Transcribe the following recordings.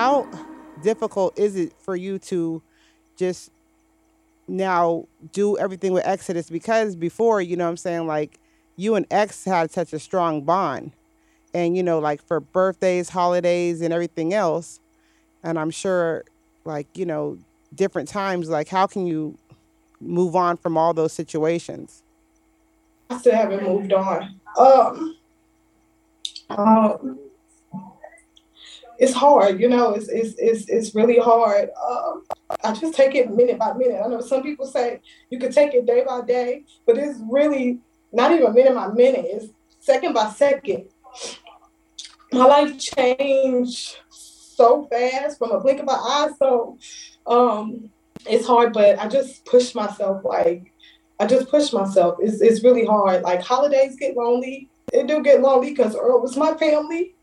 how difficult is it for you to just now do everything with Exodus? Because before, you know what I'm saying, like you and X had such a strong bond. And, you know, like for birthdays, holidays, and everything else. And I'm sure, like, you know, different times, like, how can you move on from all those situations? I still haven't moved on. Um, um, it's hard, you know. It's it's it's it's really hard. Um, I just take it minute by minute. I know some people say you could take it day by day, but it's really not even minute by minute. It's second by second. My life changed so fast from a blink of an eye. So um, it's hard, but I just push myself. Like I just push myself. It's it's really hard. Like holidays get lonely. It do get lonely because Earl was my family.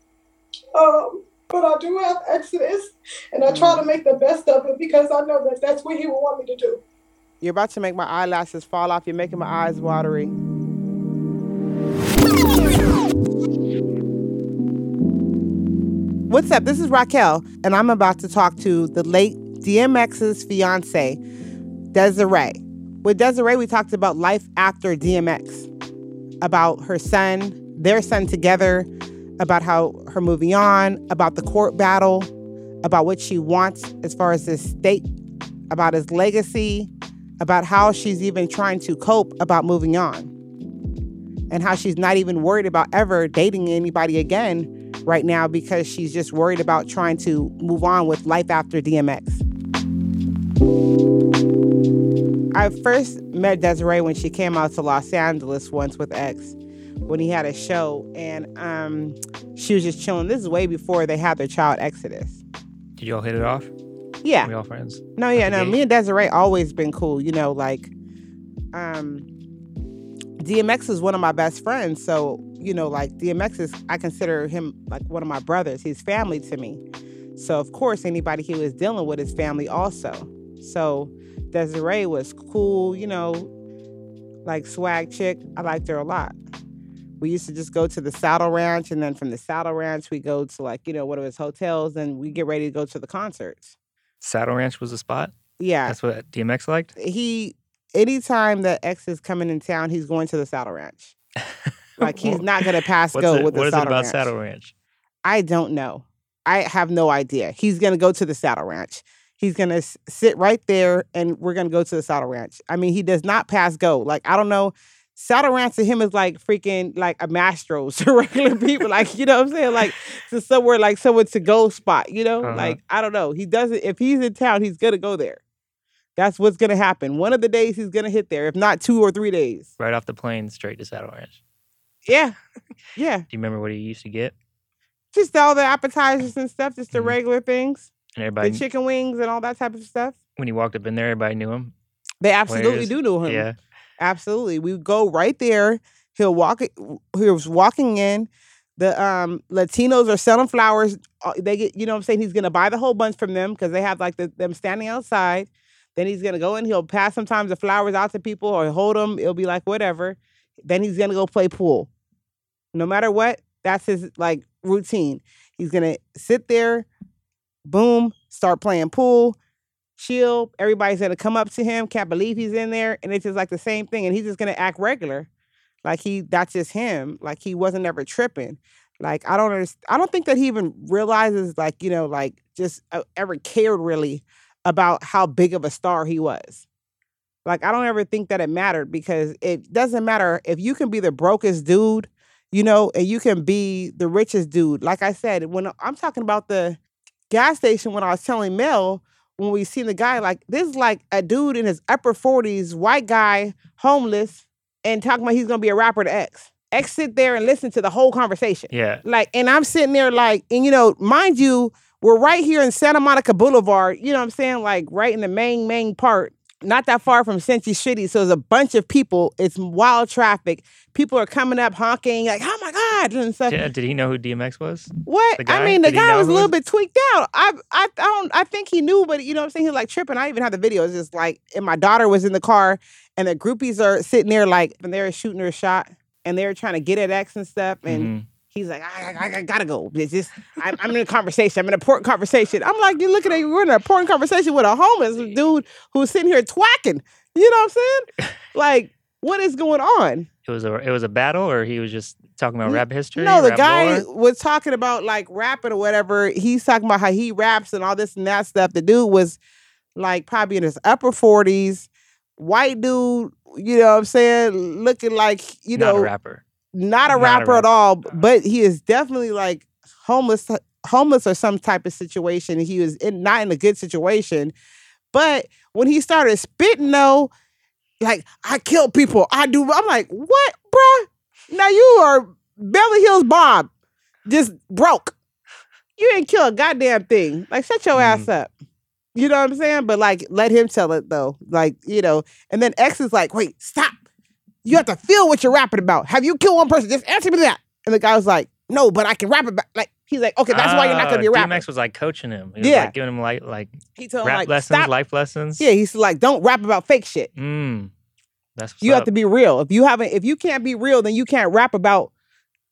Um, but I do have Exodus, and I try to make the best of it because I know that that's what He would want me to do. You're about to make my eyelashes fall off. You're making my eyes watery. What's up? This is Raquel, and I'm about to talk to the late DMX's fiance, Desiree. With Desiree, we talked about life after DMX, about her son, their son together, about how her moving on, about the court battle, about what she wants as far as his state, about his legacy, about how she's even trying to cope about moving on, and how she's not even worried about ever dating anybody again right now because she's just worried about trying to move on with life after DMX. I first met Desiree when she came out to Los Angeles once with X when he had a show and um, she was just chilling. This is way before they had their child Exodus. Did y'all hit it off? Yeah. We all friends? No, yeah, no. Me and Desiree always been cool. You know, like um DMX is one of my best friends. So, you know, like DMX is I consider him like one of my brothers. He's family to me. So of course anybody he was dealing with is family also. So Desiree was cool, you know, like swag chick. I liked her a lot. We used to just go to the Saddle Ranch and then from the Saddle Ranch we go to like, you know, one of his hotels and we get ready to go to the concerts. Saddle Ranch was the spot. Yeah. That's what DMX liked. he anytime that X is coming in town, he's going to the Saddle Ranch. Like he's not gonna pass go it, with the saddle ranch. what is it about Ranch. Saddle Ranch? I don't know. I have no idea. He's gonna go to the Saddle Ranch. He's gonna s- sit right there, and we're gonna go to the Saddle Ranch. I mean, he does not pass go. Like I don't know. Saddle Ranch to him is like freaking like a Mastro's to regular people. Like you know what I'm saying? Like to somewhere like somewhere to go spot. You know? Uh-huh. Like I don't know. He doesn't. If he's in town, he's gonna go there. That's what's gonna happen. One of the days he's gonna hit there, if not two or three days. Right off the plane, straight to Saddle Ranch. Yeah, yeah. Do you remember what he used to get? Just all the appetizers and stuff, just the Mhm. regular things, And everybody, the chicken wings and all that type of stuff. when he walked up in there, everybody knew him. They absolutely do know him. Yeah. Absolutely. We go right there. He'll walk he was walking in. The um Latinos are selling flowers. Uh, They get, you know what I'm saying? He's gonna buy the whole bunch from them because they have like the, them standing outside. Then he's gonna go in, he'll pass sometimes the flowers out to people or hold them. It'll be like whatever. Then he's gonna go play pool. No matter what, that's his like routine. He's gonna sit there, boom, start playing pool, chill. Everybody's gonna come up to him, can't believe he's in there, and it's just like the same thing. And he's just gonna act regular, like he that's just him. Like he wasn't ever tripping. Like I don't understand. I don't think that he even realizes, like you know, like just uh, ever cared really about how big of a star he was. Like I don't ever think that it mattered because it doesn't matter if you can be the brokest dude, you know, and you can be the richest dude. Like I said, when I'm talking about the gas station, when I was telling Mel, when we seen the guy, like this is like a dude in his upper 40s, white guy, homeless, and talking about he's gonna be a rapper to X. X sit there and listen to the whole conversation. Yeah. Like, and I'm sitting there like, and you know, mind you, we're right here in Santa Monica Boulevard, you know what I'm saying? Like right in the main, main part, not that far from Century City. So there's a bunch of people. It's wild traffic. People are coming up honking, like, oh my God, and stuff. Yeah, Did he know who DMX was? What? I mean, the Did guy was a little was- bit tweaked out. I, I, I don't. I think he knew, but you know what I'm saying. He was like tripping. I even have the video. It's just like, and my daughter was in the car, and the groupies are sitting there like, and they're shooting her shot, and they're trying to get at X and stuff, and Mhm. He's like, I, I, I gotta go. It's just, I'm, I'm in a conversation. I'm in a important conversation. I'm like, you're looking at you. We're in an important conversation with a homeless dude who's sitting here twacking. You know what I'm saying? Like, what is going on? It was a it was a battle, or he was just talking about rap history. No, the guy lore? was talking about like rapping or whatever. He's talking about how he raps and all this and that stuff. The dude was like probably in his upper 40s, white dude, you know what I'm saying? Looking like, you not know, a rapper. Not a Not a rapper at all, but he is definitely like homeless homeless or some type of situation. He was in, not in a good situation. But when he started spitting though, like I kill people, I do I'm like, "What, bruh? Now you are Beverly Hills Bob, just broke. You didn't kill a goddamn thing. Like shut your ass mm-hmm. up." You know what I'm saying? But like let him tell it though. Like, you know, and then X is like, "Wait, stop. You have to feel what you're rapping about. Have you killed one person? Just answer me that. And the guy was like, no, but I can rap about like he's like, okay, that's why you're not gonna be a Ah, rapper. DMX was like coaching him. He was Yeah. like giving him like like He told him rap like, lessons, stop. life lessons. Yeah, he's like, don't rap about fake shit. Mm. That's You up. have to be real. If you haven't, if you can't be real, then you can't rap about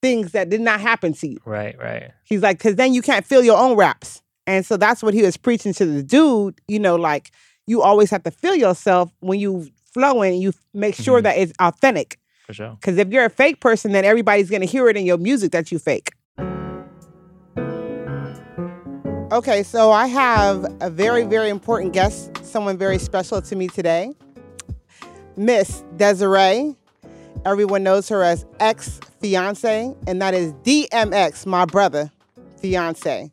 things that did not happen to you. right, right. He's like, because then you can't feel your own raps. And so that's what he was preaching to the dude. You know, like you always have to feel yourself when you flowing. You make sure Mhm. that it's authentic. For sure. Because if you're a fake person, then everybody's gonna hear it in your music that you fake. Okay, so I have a very, very important guest, someone very special to me today. Miss Desiree. Everyone knows her as ex fiance, and that is DMX, my brother, fiance.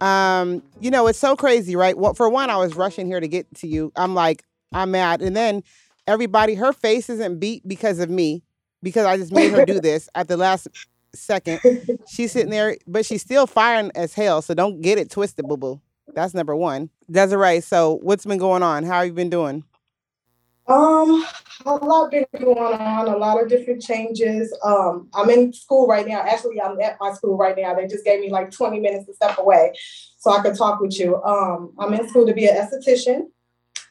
Um, you know, it's so crazy, right? Well, for one, I was rushing here to get to you. I'm like, I'm mad. And then everybody, her face isn't beat because of me, because I just made her do this at the last second. She's sitting there, but she's still firing as hell. So don't get it twisted, boo boo. That's number one. Desiree, so what's been going on? How have you been doing? Um, a lot been going on, a lot of different changes. Um, I'm in school right now. Actually, I'm at my school right now. They just gave me like 20 minutes to step away so I could talk with you. Um, I'm in school to be an esthetician.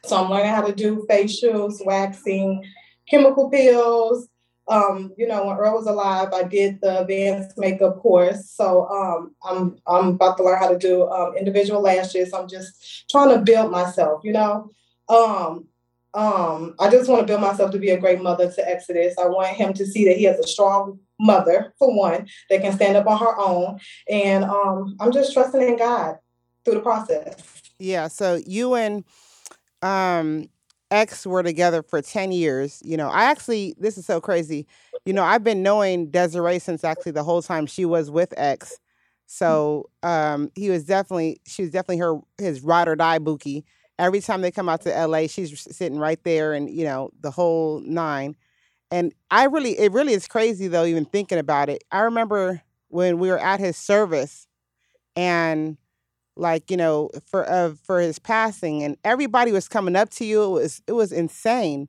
So I'm learning how to do facials, waxing, chemical peels. Um, you know, when Earl was alive, I did the advanced makeup course. So um, I'm I'm about to learn how to do um, individual lashes. I'm just trying to build myself, you know. Um, um, I just want to build myself to be a great mother to Exodus. I want him to see that he has a strong mother, for one, that can stand up on her own. And um, I'm just trusting in God through the process. Yeah, so you and um ex were together for 10 years. You know, I actually this is so crazy. You know, I've been knowing Desiree since actually the whole time she was with ex. So um he was definitely she was definitely her his ride or die bookie. Every time they come out to LA, she's sitting right there and you know, the whole nine. And I really it really is crazy though, even thinking about it. I remember when we were at his service and like you know for uh, for his passing and everybody was coming up to you it was it was insane.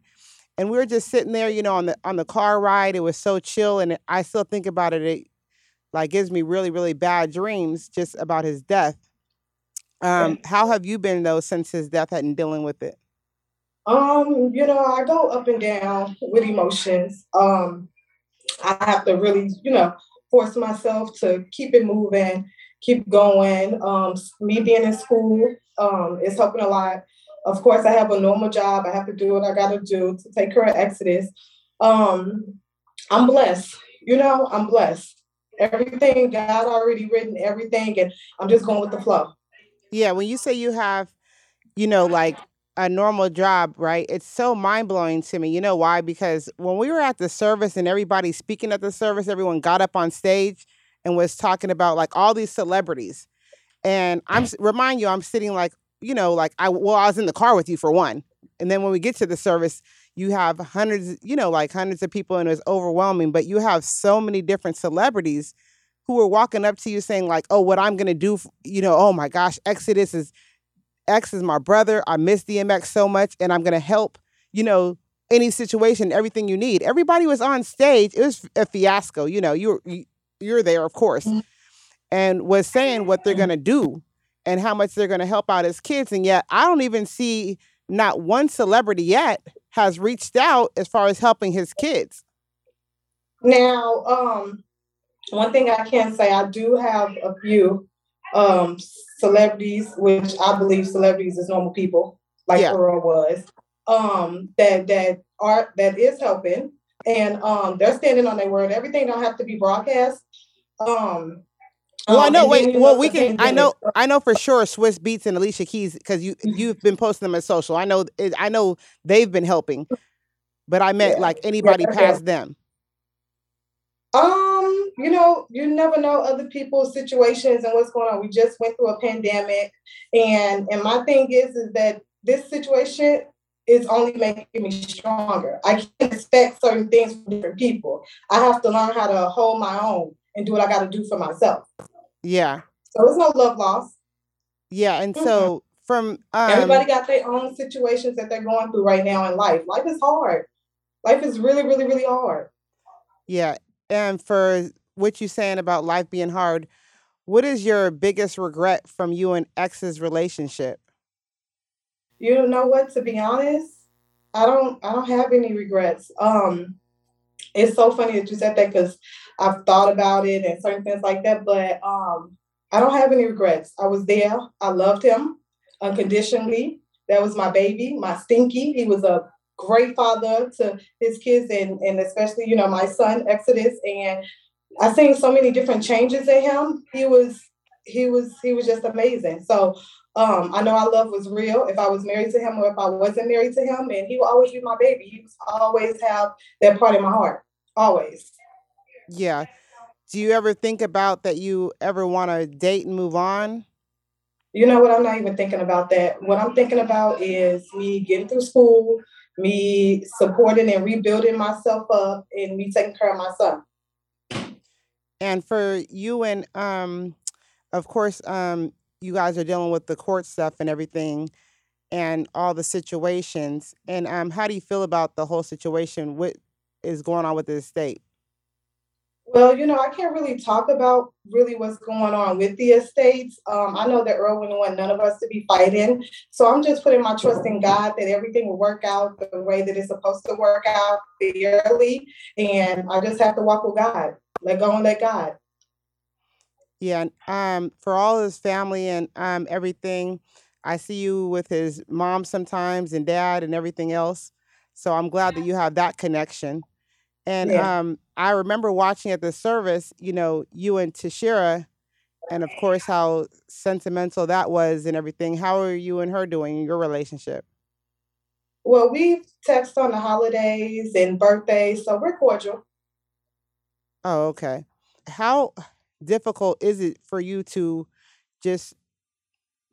And we were just sitting there you know on the on the car ride it was so chill and i still think about it it like gives me really really bad dreams just about his death. Um how have you been though since his death and dealing with it? Um, you know, I go up and down with emotions. Um, I have to really, you know, force myself to keep it moving, keep going. Um, me being in school um, is helping a lot. Of course, I have a normal job. I have to do what I got to do to take care of Exodus. Um, I'm blessed. You know, I'm blessed. Everything God already written, everything, and I'm just going with the flow. yeah when you say you have you know like a normal job right it's so mind-blowing to me you know why because when we were at the service and everybody speaking at the service everyone got up on stage and was talking about like all these celebrities. And i'm remind you i'm sitting like you know like i well i was in the car with you for one. And then when we get to the service you have hundreds you know like hundreds of people and it's overwhelming but you have so many different celebrities who are walking up to you saying like oh what i'm gonna do f- you know oh my gosh exodus is x is my brother. I miss dmx so much and i'm gonna help you know any situation everything you need. Everybody was on stage. It was a fiasco you know you're you, you're there of course Mhm. and was saying what they're gonna do and how much they're gonna help out his kids and yet i don't even see not one celebrity yet has reached out as far as helping his kids Now, um, one thing I can say, I do have a few um, celebrities, which I believe celebrities is normal people, like Yeah. Earl was, um, that that are that is helping, and um, they're standing on their word. Everything don't have to be broadcast. Um, Well, I um, know. Wait. Well, we can. I know. I know for sure. Swizz Beatz and Alicia Keys because you you've been posting them as social. I know. I know they've been helping, but I meant Yeah. like anybody Yeah, past them. Um, you know, you never know other people's situations and what's going on. We just went through a pandemic, and and my thing is is that this situation is only making me stronger. I can't expect certain things from different people. I have to learn how to hold my own and do what I got to do for myself. Yeah. So there's no love loss. Yeah. And Mhm. so from um, Everybody got their own situations that they're going through right now in life. Life is hard. Life is really, really, really hard. Yeah. And for what you're saying about life being hard, what is your biggest regret from you and ex's relationship? You don't know what? To be honest, I don't. I don't have any regrets. Um, it's so funny that you said that because I've thought about it and certain things like that. But um, I don't have any regrets. I was there. I loved him unconditionally. That was my baby, my stinky. He was a great father to his kids and and especially you know my son Exodus. And I seen so many different changes in him. He was he was he was just amazing. So um, I know our love was real if I was married to him or if I wasn't married to him, and he will always be my baby. He was always have that part in my heart, always. Yeah. Do you ever think about that you ever want to date and move on? You know what? I'm not even thinking about that. What I'm thinking about is me getting through school, me supporting and rebuilding myself up, and me taking care of my son. And for you and um of course um you guys are dealing with the court stuff and everything and all the situations. And um how do you feel about the whole situation? What is going on with the estate? Well, you know, I can't really talk about really what's going on with the estates. Um, I know that Earl wouldn't want none of us to be fighting. So I'm just putting my trust in God that everything will work out the way that it's supposed to work out fairly. And I just have to walk with God. Let go and let God. Yeah, and um for all his family and um everything, I see you with his mom sometimes and dad and everything else. So I'm glad that you have that connection. And Yeah. um I remember watching at the service, you know, you and Tashera and of course how sentimental that was and everything. How are you and her doing in your relationship? Well, we text on the holidays and birthdays, so we're cordial. Oh, okay. How difficult is it for you to just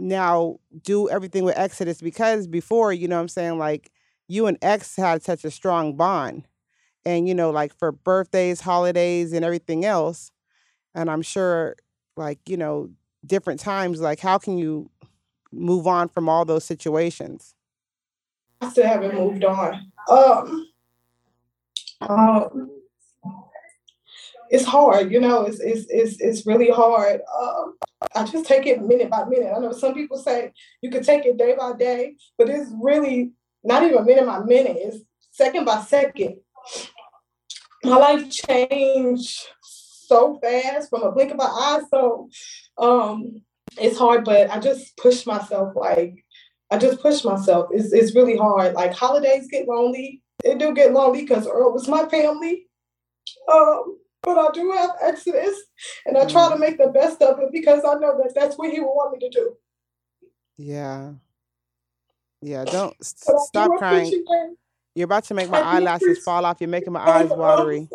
now do everything with Exodus? Because before, you know what I'm saying, like you and X had such a strong bond. And, you know, like for birthdays, holidays, and everything else. And I'm sure, like, you know, different times, like, how can you move on from all those situations? I still haven't moved on. Um, um, it's hard, you know. It's it's it's it's really hard. Um, I just take it minute by minute. I know some people say you could take it day by day, but it's really not even minute by minute. It's second by second. My life changed so fast from a blink of an eye. So um, it's hard, but I just push myself. Like I just push myself. It's it's really hard. Like holidays get lonely. It do get lonely because Earl was my family. Um, but I do have Exodus, and I try to Mm. make the best of it because I know that that's what he would want me to do. Yeah. Yeah. Don't stop do crying. You're about to make my I eyelashes fall off. You're making my eyes watery.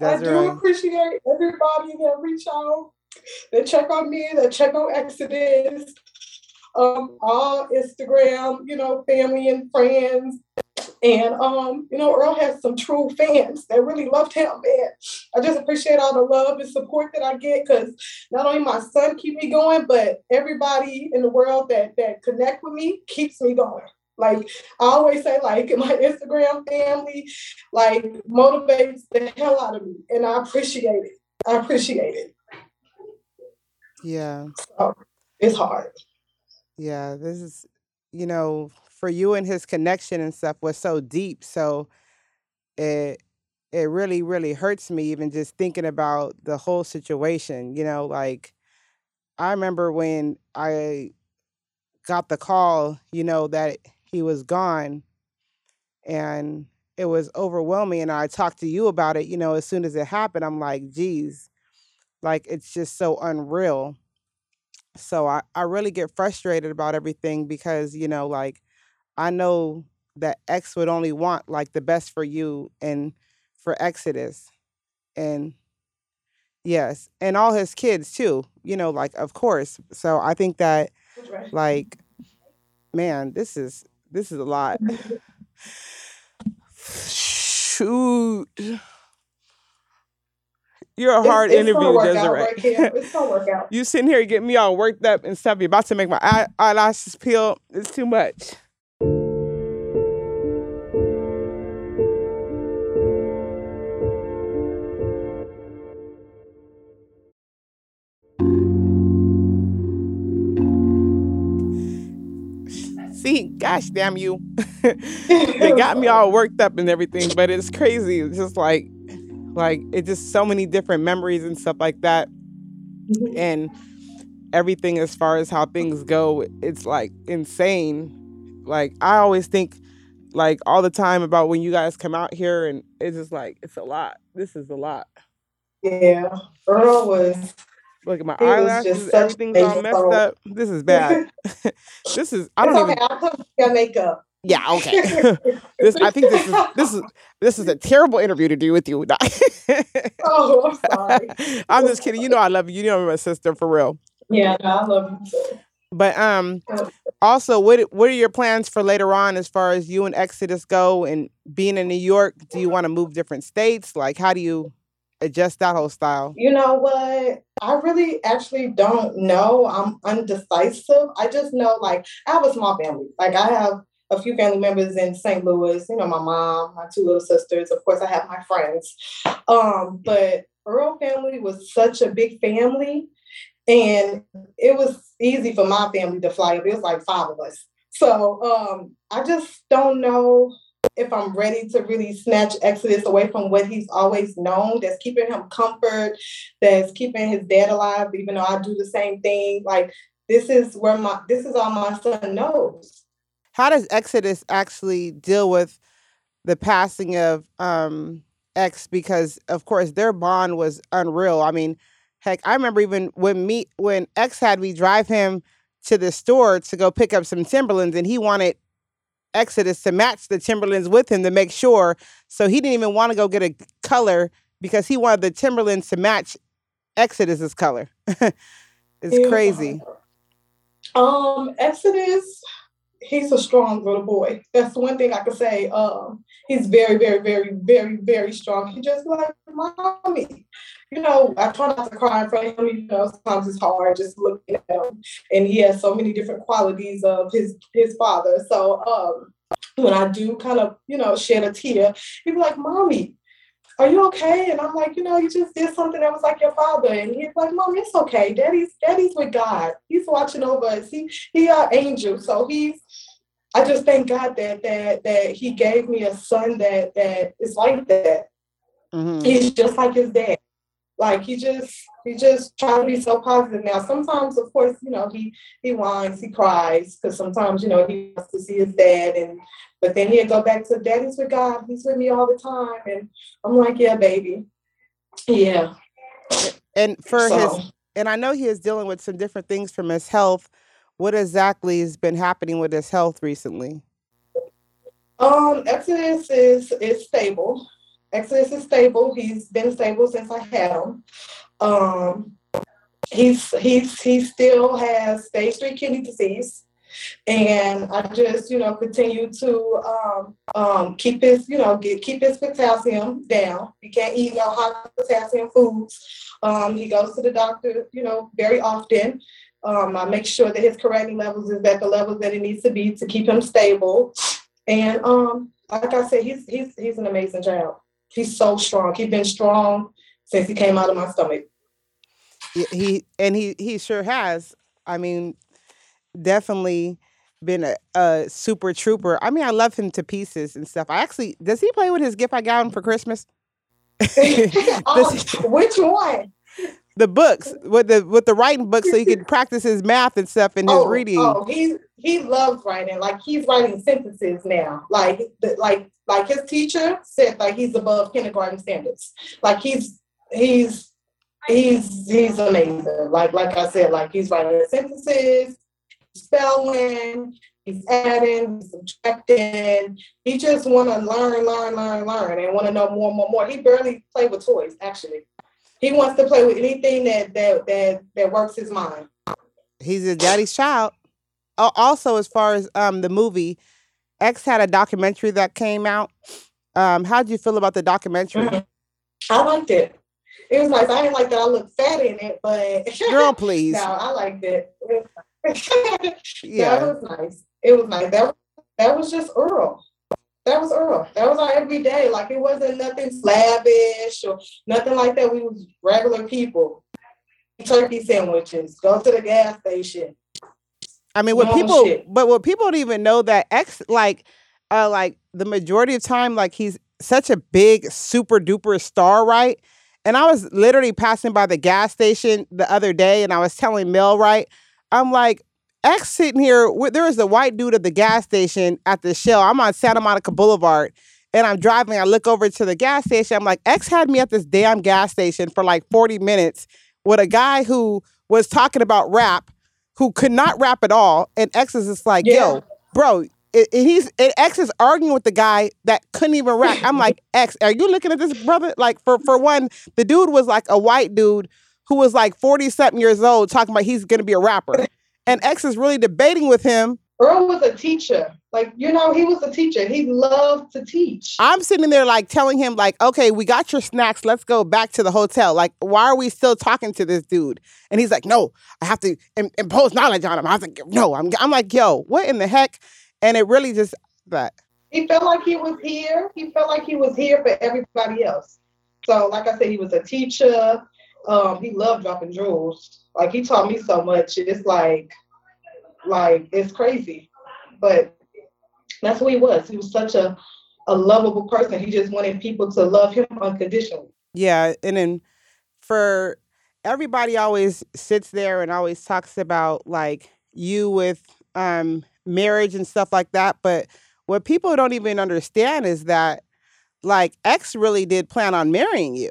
I do appreciate everybody that reach out, that check on me, that check on Exodus, um, all Instagram, you know, family and friends. And um, you know, Earl has some true fans that really loved him. And I just appreciate all the love and support that I get because not only my son keep me going, but everybody in the world that that connect with me keeps me going. Like I always say, like my Instagram family, like motivates the hell out of me, and I appreciate it. I appreciate it. Yeah. So it's hard. Yeah. This is, you know, for you and his connection and stuff was so deep. So it it really, really hurts me even just thinking about the whole situation. You know, like I remember when I got the call, you know, that he was gone and it was overwhelming. And I talked to you about it, you know, as soon as it happened, I'm like, geez, like it's just so unreal. So I, I really get frustrated about everything because, you know, like I know that X would only want like the best for you and for Exodus. And yes, and all his kids too, you know, like of course. So I think that like man, this is this is a lot. Mm-hmm. Shoot. You're a hard it's, it's interview, Desiree. right here. It's gonna work out. you sitting here getting me all worked up and stuff. You're about to make my eye- eyelashes peel. It's too much. Gosh damn you. they got me all worked up and everything, but it's crazy. It's just like like it's just so many different memories and stuff like that. Mm-hmm. And everything as far as how things go, it's like insane. Like I always think like all the time about when you guys come out here and it's just like it's a lot. This is a lot. Yeah, Earl was. Look at my was eyelashes, everything's all messed up. This is bad. this is I don't okay. even I'll put your makeup. Yeah, okay. this I think this is this is this is a terrible interview to do with you. oh, I'm sorry. I'm just kidding. You know I love you. You know I'm my sister for real. Yeah, no, I love you too. But um also what what are your plans for later on as far as you and Exodus go and being in New York? Do you want to move different states? Like how do you adjust that whole style? You know what? I really actually don't know. I'm undecisive. I just know like I have a small family. Like I have a few family members in St. Louis, you know, my mom, my two little sisters. Of course, I have my friends. Um, but Earl family was such a big family. And it was easy for my family to fly up. It was like five of us. So um, I just don't know if I'm ready to really snatch Exodus away from what he's always known, that's keeping him comfort, that's keeping his dad alive, even though I do the same thing. Like this is where my this is all my son knows. How does Exodus actually deal with the passing of um X because of course their bond was unreal. I mean, heck, I remember even when me when X had me drive him to the store to go pick up some Timberlands and he wanted Exodus to match the Timberlands with him to make sure. So he didn't even want to go get a color because he wanted the Timberlands to match Exodus's color. it's Yeah. crazy. Um, Exodus, he's a strong little boy. That's one thing I could say. Um, he's very, very, very, very, very strong. He just like mommy. You know, I try not to cry in front of him. You know, sometimes it's hard just looking at him, and he has so many different qualities of his his father. So, um, when I do kind of, you know, shed a tear, he'd be like, "Mommy, are you okay?" And I'm like, "You know, you just did something that was like your father." And he's like, "Mom, it's okay. Daddy's Daddy's with God. He's watching over us. He he our angel. So he's." I just thank God that that that He gave me a son that that is like that. Mhm. He's just like his dad. Like he just he just try to be so positive now. Sometimes, of course, you know he he whines, he cries because sometimes you know he wants to see his dad, and but then he'll go back to daddy's with God. He's with me all the time, and I'm like, yeah, baby, yeah. And for So his and I know he is dealing with some different things from his health. What exactly has been happening with his health recently? um, Exodus is is stable. Exodus is stable. He's been stable since I had him. Um, he's he's he still has stage three kidney disease and I just you know continue to um, um, keep his you know get, keep his potassium down. He can't eat no high potassium foods. Um, he goes to the doctor you know very often. Um, I make sure that his creatinine levels is at the levels that it needs to be to keep him stable. And um, like I said, he's he's he's an amazing child. He's so strong. He's been strong since he came out of my stomach. He and he he sure has. I mean, definitely been a, a super trooper. I mean, I love him to pieces and stuff. I actually does he play with his gift I got him for Christmas? oh, which one? The books with the with the writing books, so he could practice his math and stuff and his oh, reading. Oh, he he loves writing. Like he's writing sentences now. Like the, like like his teacher said, like he's above kindergarten standards. Like he's he's he's he's amazing. Like like I said, like he's writing sentences, spelling, he's adding, he's subtracting. He just want to learn, learn, learn, learn, and want to know more, more, more. He barely play with toys. Actually, he wants to play with anything that that that that works his mind. He's a daddy's child. Also, as far as um the movie, X had a documentary that came out. Um, how did you feel about the documentary? Mm-hmm. I liked it. It was nice. I didn't like that I looked fat in it, but girl, please. no, I liked it. yeah, that was nice. It was nice. That that was just Earl. That was Earl. That was our everyday. Like it wasn't nothing lavish or nothing like that. We was regular people. Turkey sandwiches. Go to the gas station. I mean, what people, shit. but what people don't even know that X, like, uh, like the majority of time, like he's such a big, super duper star, right? And I was literally passing by the gas station the other day, and I was telling Mel, right? I'm like, X sitting here. There is a white dude at the gas station at the Shell. I'm on Santa Monica Boulevard, and I'm driving. I look over to the gas station. I'm like, X had me at this damn gas station for like 40 minutes with a guy who was talking about rap who could not rap at all, and X is just like, yeah. yo, bro. It, it, he's it, X is arguing with the guy that couldn't even rap. I'm like, X, are you looking at this brother? Like, for for one, the dude was like a white dude who was like 40 something years old talking about he's gonna be a rapper. And X is really debating with him. Earl was a teacher. Like, you know, he was a teacher. He loved to teach. I'm sitting there like telling him, like, okay, we got your snacks. Let's go back to the hotel. Like, why are we still talking to this dude? And he's like, no, I have to Im- impose knowledge on him. I have to, no, I'm, I'm like, yo, what in the heck? And it really just, that. He felt like he was here. He felt like he was here for everybody else. So, like I said, he was a teacher. Um, he loved dropping jewels. Like, he taught me so much. It's like, like, it's crazy. But that's who he was. He was such a, a lovable person. He just wanted people to love him unconditionally. Yeah, and then for everybody always sits there and always talks about like you with um marriage and stuff like that, but what people don't even understand is that like X really did plan on marrying you.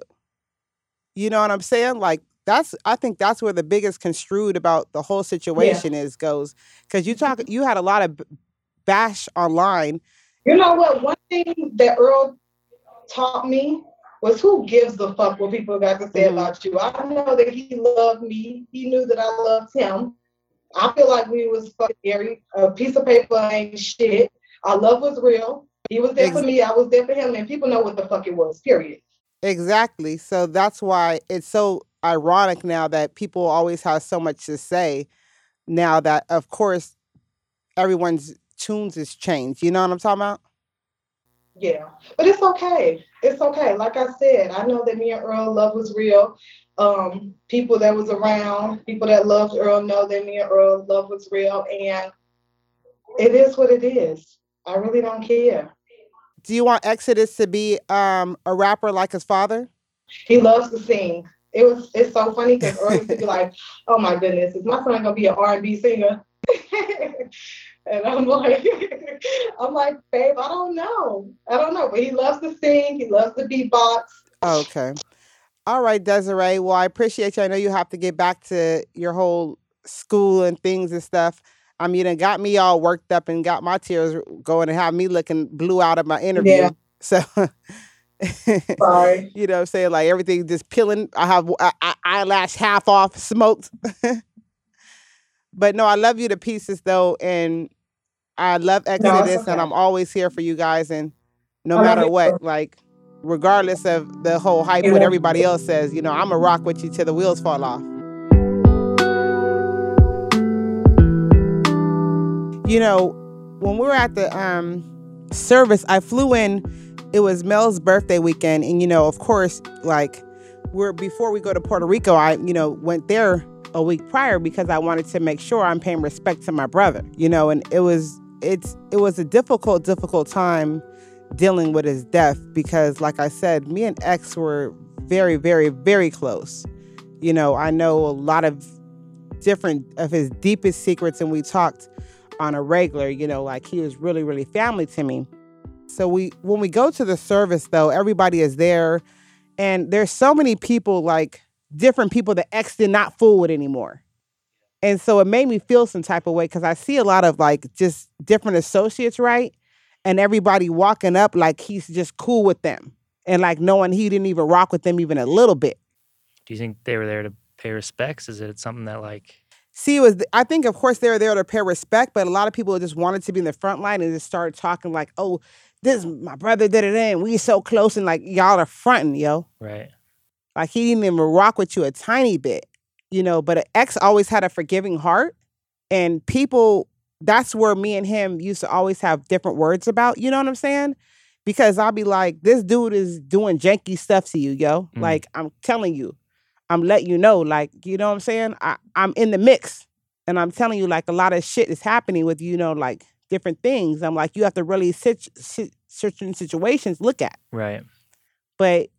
You know what I'm saying? Like that's I think that's where the biggest construed about the whole situation yeah. is goes because you talk you had a lot of bash online. You know what? One thing that Earl taught me was who gives a fuck what people got to say mm-hmm. about you. I know that he loved me. He knew that I loved him. I feel like we was fucking. A piece of paper ain't shit. Our love was real. He was there Ex- for me. I was there for him, and people know what the fuck it was. Period. Exactly. So that's why it's so ironic now that people always have so much to say. Now that, of course, everyone's tunes has changed. You know what I'm talking about? Yeah, but it's okay. It's okay. Like I said, I know that me and Earl love was real. Um, people that was around, people that loved Earl know that me and Earl love was real, and it is what it is. I really don't care. Do you want Exodus to be um, a rapper like his father? He loves to sing. It was. It's so funny because Earl used to be like, "Oh my goodness, is my son gonna be an R and B singer?" And I'm like, I'm like, babe, I don't know. I don't know. But he loves to sing. He loves to beatbox. Okay. All right, Desiree. Well, I appreciate you. I know you have to get back to your whole school and things and stuff. I mean, it got me all worked up and got my tears going and have me looking blue out of my interview. Yeah. So, Sorry. you know, I'm saying like everything just peeling. I have eyelash half off, smoked. but no, I love you to pieces though, and I love Exodus, no, okay. and I'm always here for you guys. And no I matter what, like regardless of the whole hype, yeah. what everybody else says, you know, I'm a rock with you till the wheels fall off. You know, when we were at the um, service, I flew in. It was Mel's birthday weekend, and you know, of course, like we're before we go to Puerto Rico, I you know went there a week prior because I wanted to make sure I'm paying respect to my brother, you know, and it was it's it was a difficult difficult time dealing with his death because, like I said, me and X were very, very, very close. You know, I know a lot of different of his deepest secrets, and we talked on a regular. You know, like he was really, really family to me. So we, when we go to the service, though, everybody is there, and there's so many people, like different people that X did not fool with anymore. And so it made me feel some type of way because I see a lot of like just different associates, right? And everybody walking up like he's just cool with them and like knowing he didn't even rock with them even a little bit. Do you think they were there to pay respects? Is it something that like See, it was I think of course they were there to pay respect, but a lot of people just wanted to be in the front line and just started talking like, "Oh, this my brother did it in. We so close and like y'all are fronting, yo." right? Like he didn't even rock with you a tiny bit, you know. But an ex always had a forgiving heart, and people. That's where me and him used to always have different words about. You know what I'm saying? Because I'll be like, this dude is doing janky stuff to you, yo. Mm. Like I'm telling you, I'm letting you know. Like you know what I'm saying? I, I'm in the mix, and I'm telling you, like a lot of shit is happening with you know, like different things. I'm like, you have to really sit, sit certain situations look at. Right. But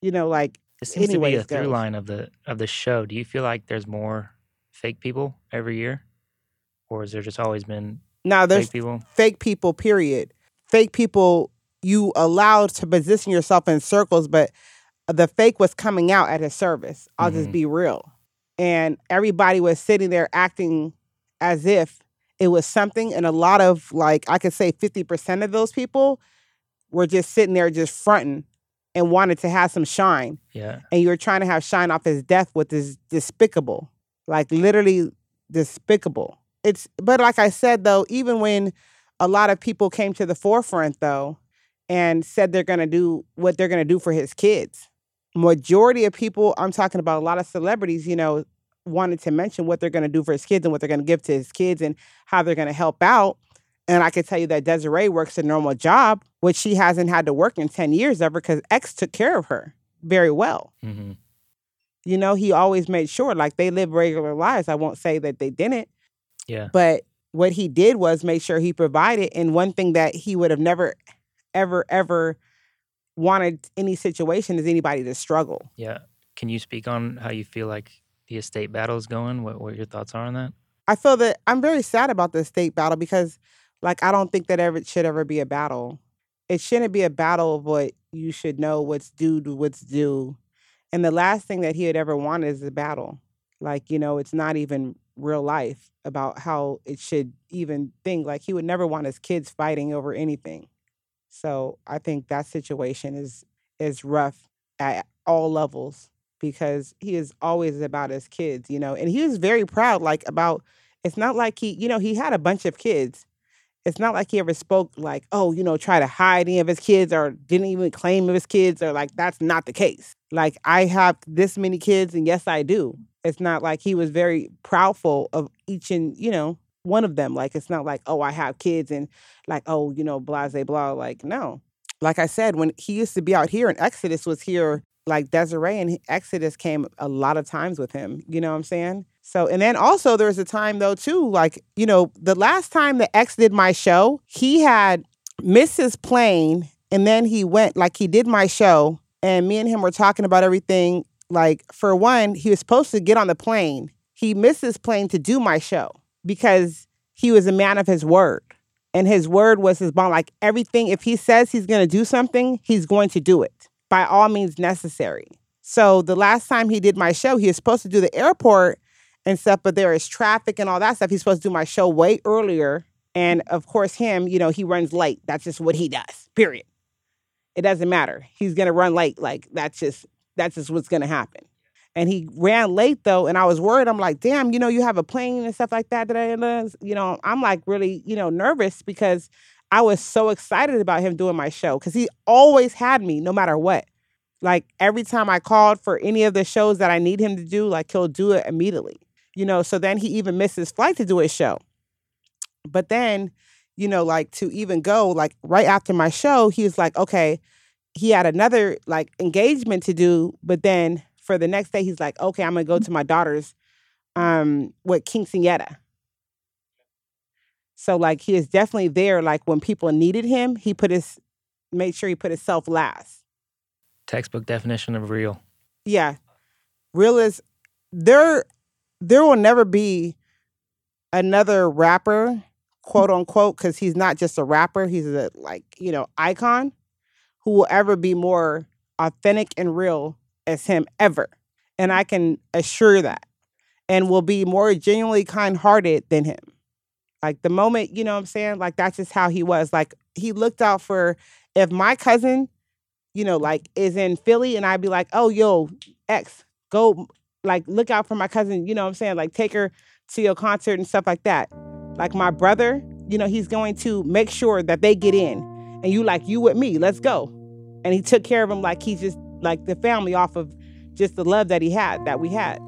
you know, like It seems to be a Anyways, through goes. line of the of the show. Do you feel like there's more fake people every year, or has there just always been now there's fake people? fake people period fake people you allowed to position yourself in circles but the fake was coming out at his service i'll just Mhm. be real and everybody was sitting there acting as if it was something and a lot of like i could say 50% of those people were just sitting there just fronting and wanted to have some shine. Yeah. and you were trying to have shine off his death with this despicable like literally despicable. It's but like i said though even when a lot of people came to the forefront though and said they're going to do what they're going to do for his kids majority of people i'm talking about a lot of celebrities you know wanted to mention what they're going to do for his kids and what they're going to give to his kids and how they're going to help out and i can tell you that desiree works a normal job which she hasn't had to work in 10 years ever because x took care of her very well hmm you know, he always made sure like they live regular lives. I won't say that they didn't, Yeah. but what he did was make sure he provided. And one thing that he would have never, ever, ever wanted any situation is anybody to struggle. Yeah. Can you speak on how you feel like the estate battle is going? What what your thoughts are on that? I feel that I'm very sad about the estate battle because, like, I don't think that ever should ever be a battle. It shouldn't be a battle of what you should know what's due to what's due. And the last thing that he had ever wanted is a battle. Like, you know, it's not even real life about how it should even think. Like, he would never want his kids fighting over anything. So I think that situation is is rough at all levels because he is always about his kids, you know, and he was very proud, like about it's not like he, you know, he had a bunch of kids. It's not like he ever spoke like, oh, you know, try to hide any of his kids or didn't even claim of his kids or like that's not the case. Like I have this many kids and yes I do. It's not like he was very proudful of each and, you know, one of them. Like it's not like, oh, I have kids and like, oh, you know, blah, blah, blah. Like, no. Like I said, when he used to be out here and Exodus was here, like Desiree and Exodus came a lot of times with him. You know what I'm saying? So, and then also there was a time though, too, like, you know, the last time that X did my show, he had missed his plane and then he went, like, he did my show and me and him were talking about everything. Like, for one, he was supposed to get on the plane. He missed his plane to do my show because he was a man of his word. And his word was his bond. Like everything, if he says he's going to do something, he's going to do it by all means necessary. So the last time he did my show, he was supposed to do the airport and stuff, but there is traffic and all that stuff. He's supposed to do my show way earlier. And of course, him, you know, he runs late. That's just what he does, period. It doesn't matter. He's to run late. Like that's just, that's just what's to happen. And he ran late though, and I was worried. I'm like, damn, you know, you have a plane and stuff like that. That you know, I'm like really, you know, nervous because I was so excited about him doing my show because he always had me, no matter what. Like every time I called for any of the shows that I need him to do, like he'll do it immediately. You know, so then he even missed his flight to do his show. But then, you know, like to even go, like right after my show, he was like, okay, he had another like engagement to do, but then for the next day, he's like, okay, I'm gonna go to my daughter's um with quinceanera. So like he is definitely there. Like when people needed him, he put his made sure he put himself last. Textbook definition of real. Yeah. Real is there there will never be another rapper, quote unquote, because he's not just a rapper, he's a like, you know, icon who will ever be more authentic and real as him ever. And I can assure that. And will be more genuinely kind hearted than him. Like the moment, you know what I'm saying? Like that's just how he was. Like he looked out for if my cousin, you know, like is in Philly and I'd be like, oh yo, X, go like look out for my cousin, you know what I'm saying? Like take her to your concert and stuff like that. Like my brother, you know, he's going to make sure that they get in. And you like, you with me, let's go. And he took care of him like he's just like the family off of just the love that he had, that we had.